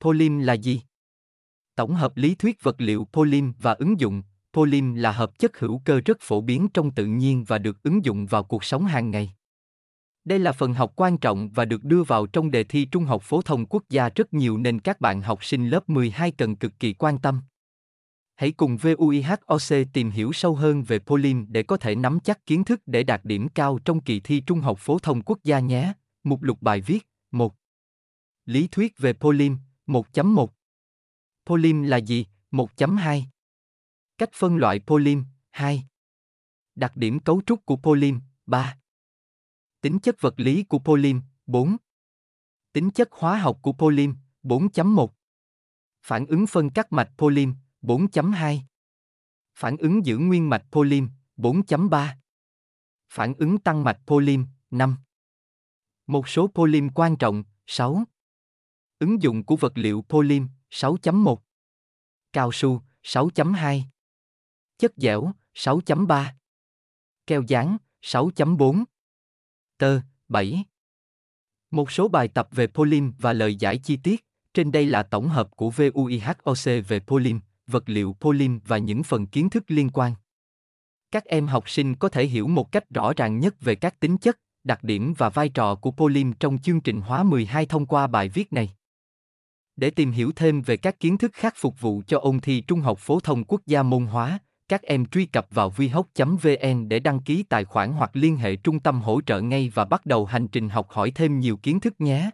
Polym là gì? Tổng hợp lý thuyết vật liệu polym và ứng dụng. polym là hợp chất hữu cơ rất phổ biến trong tự nhiên và được ứng dụng vào cuộc sống hàng ngày. Đây là phần học quan trọng và được đưa vào trong đề thi Trung học phổ thông quốc gia rất nhiều nên các bạn học sinh lớp 12 cần cực kỳ quan tâm. Hãy cùng VUIHOC tìm hiểu sâu hơn về polym để có thể nắm chắc kiến thức để đạt điểm cao trong kỳ thi Trung học phổ thông quốc gia nhé. Mục lục bài viết 1. Lý thuyết về polym 1.1 Polym là gì? 1.2 Cách phân loại polym 2 Đặc điểm cấu trúc của polym 3 Tính chất vật lý của polym 4 Tính chất hóa học của polym 4.1 Phản ứng phân cắt mạch polym 4.2 Phản ứng giữ nguyên mạch polym 4.3 Phản ứng tăng mạch polym 5 Một số polym quan trọng 6 Ứng dụng của vật liệu polymer 6.1 Cao su 6.2 Chất dẻo 6.3 Keo dán 6.4 Tơ 7 Một số bài tập về polymer và lời giải chi tiết, trên đây là tổng hợp của VUIHOC về polymer, vật liệu polymer và những phần kiến thức liên quan. Các em học sinh có thể hiểu một cách rõ ràng nhất về các tính chất, đặc điểm và vai trò của polymer trong chương trình hóa 12 thông qua bài viết này. Để tìm hiểu thêm về các kiến thức khác phục vụ cho ôn thi Trung học phổ thông quốc gia môn hóa, các em truy cập vào vihoc.vn để đăng ký tài khoản hoặc liên hệ trung tâm hỗ trợ ngay và bắt đầu hành trình học hỏi thêm nhiều kiến thức nhé.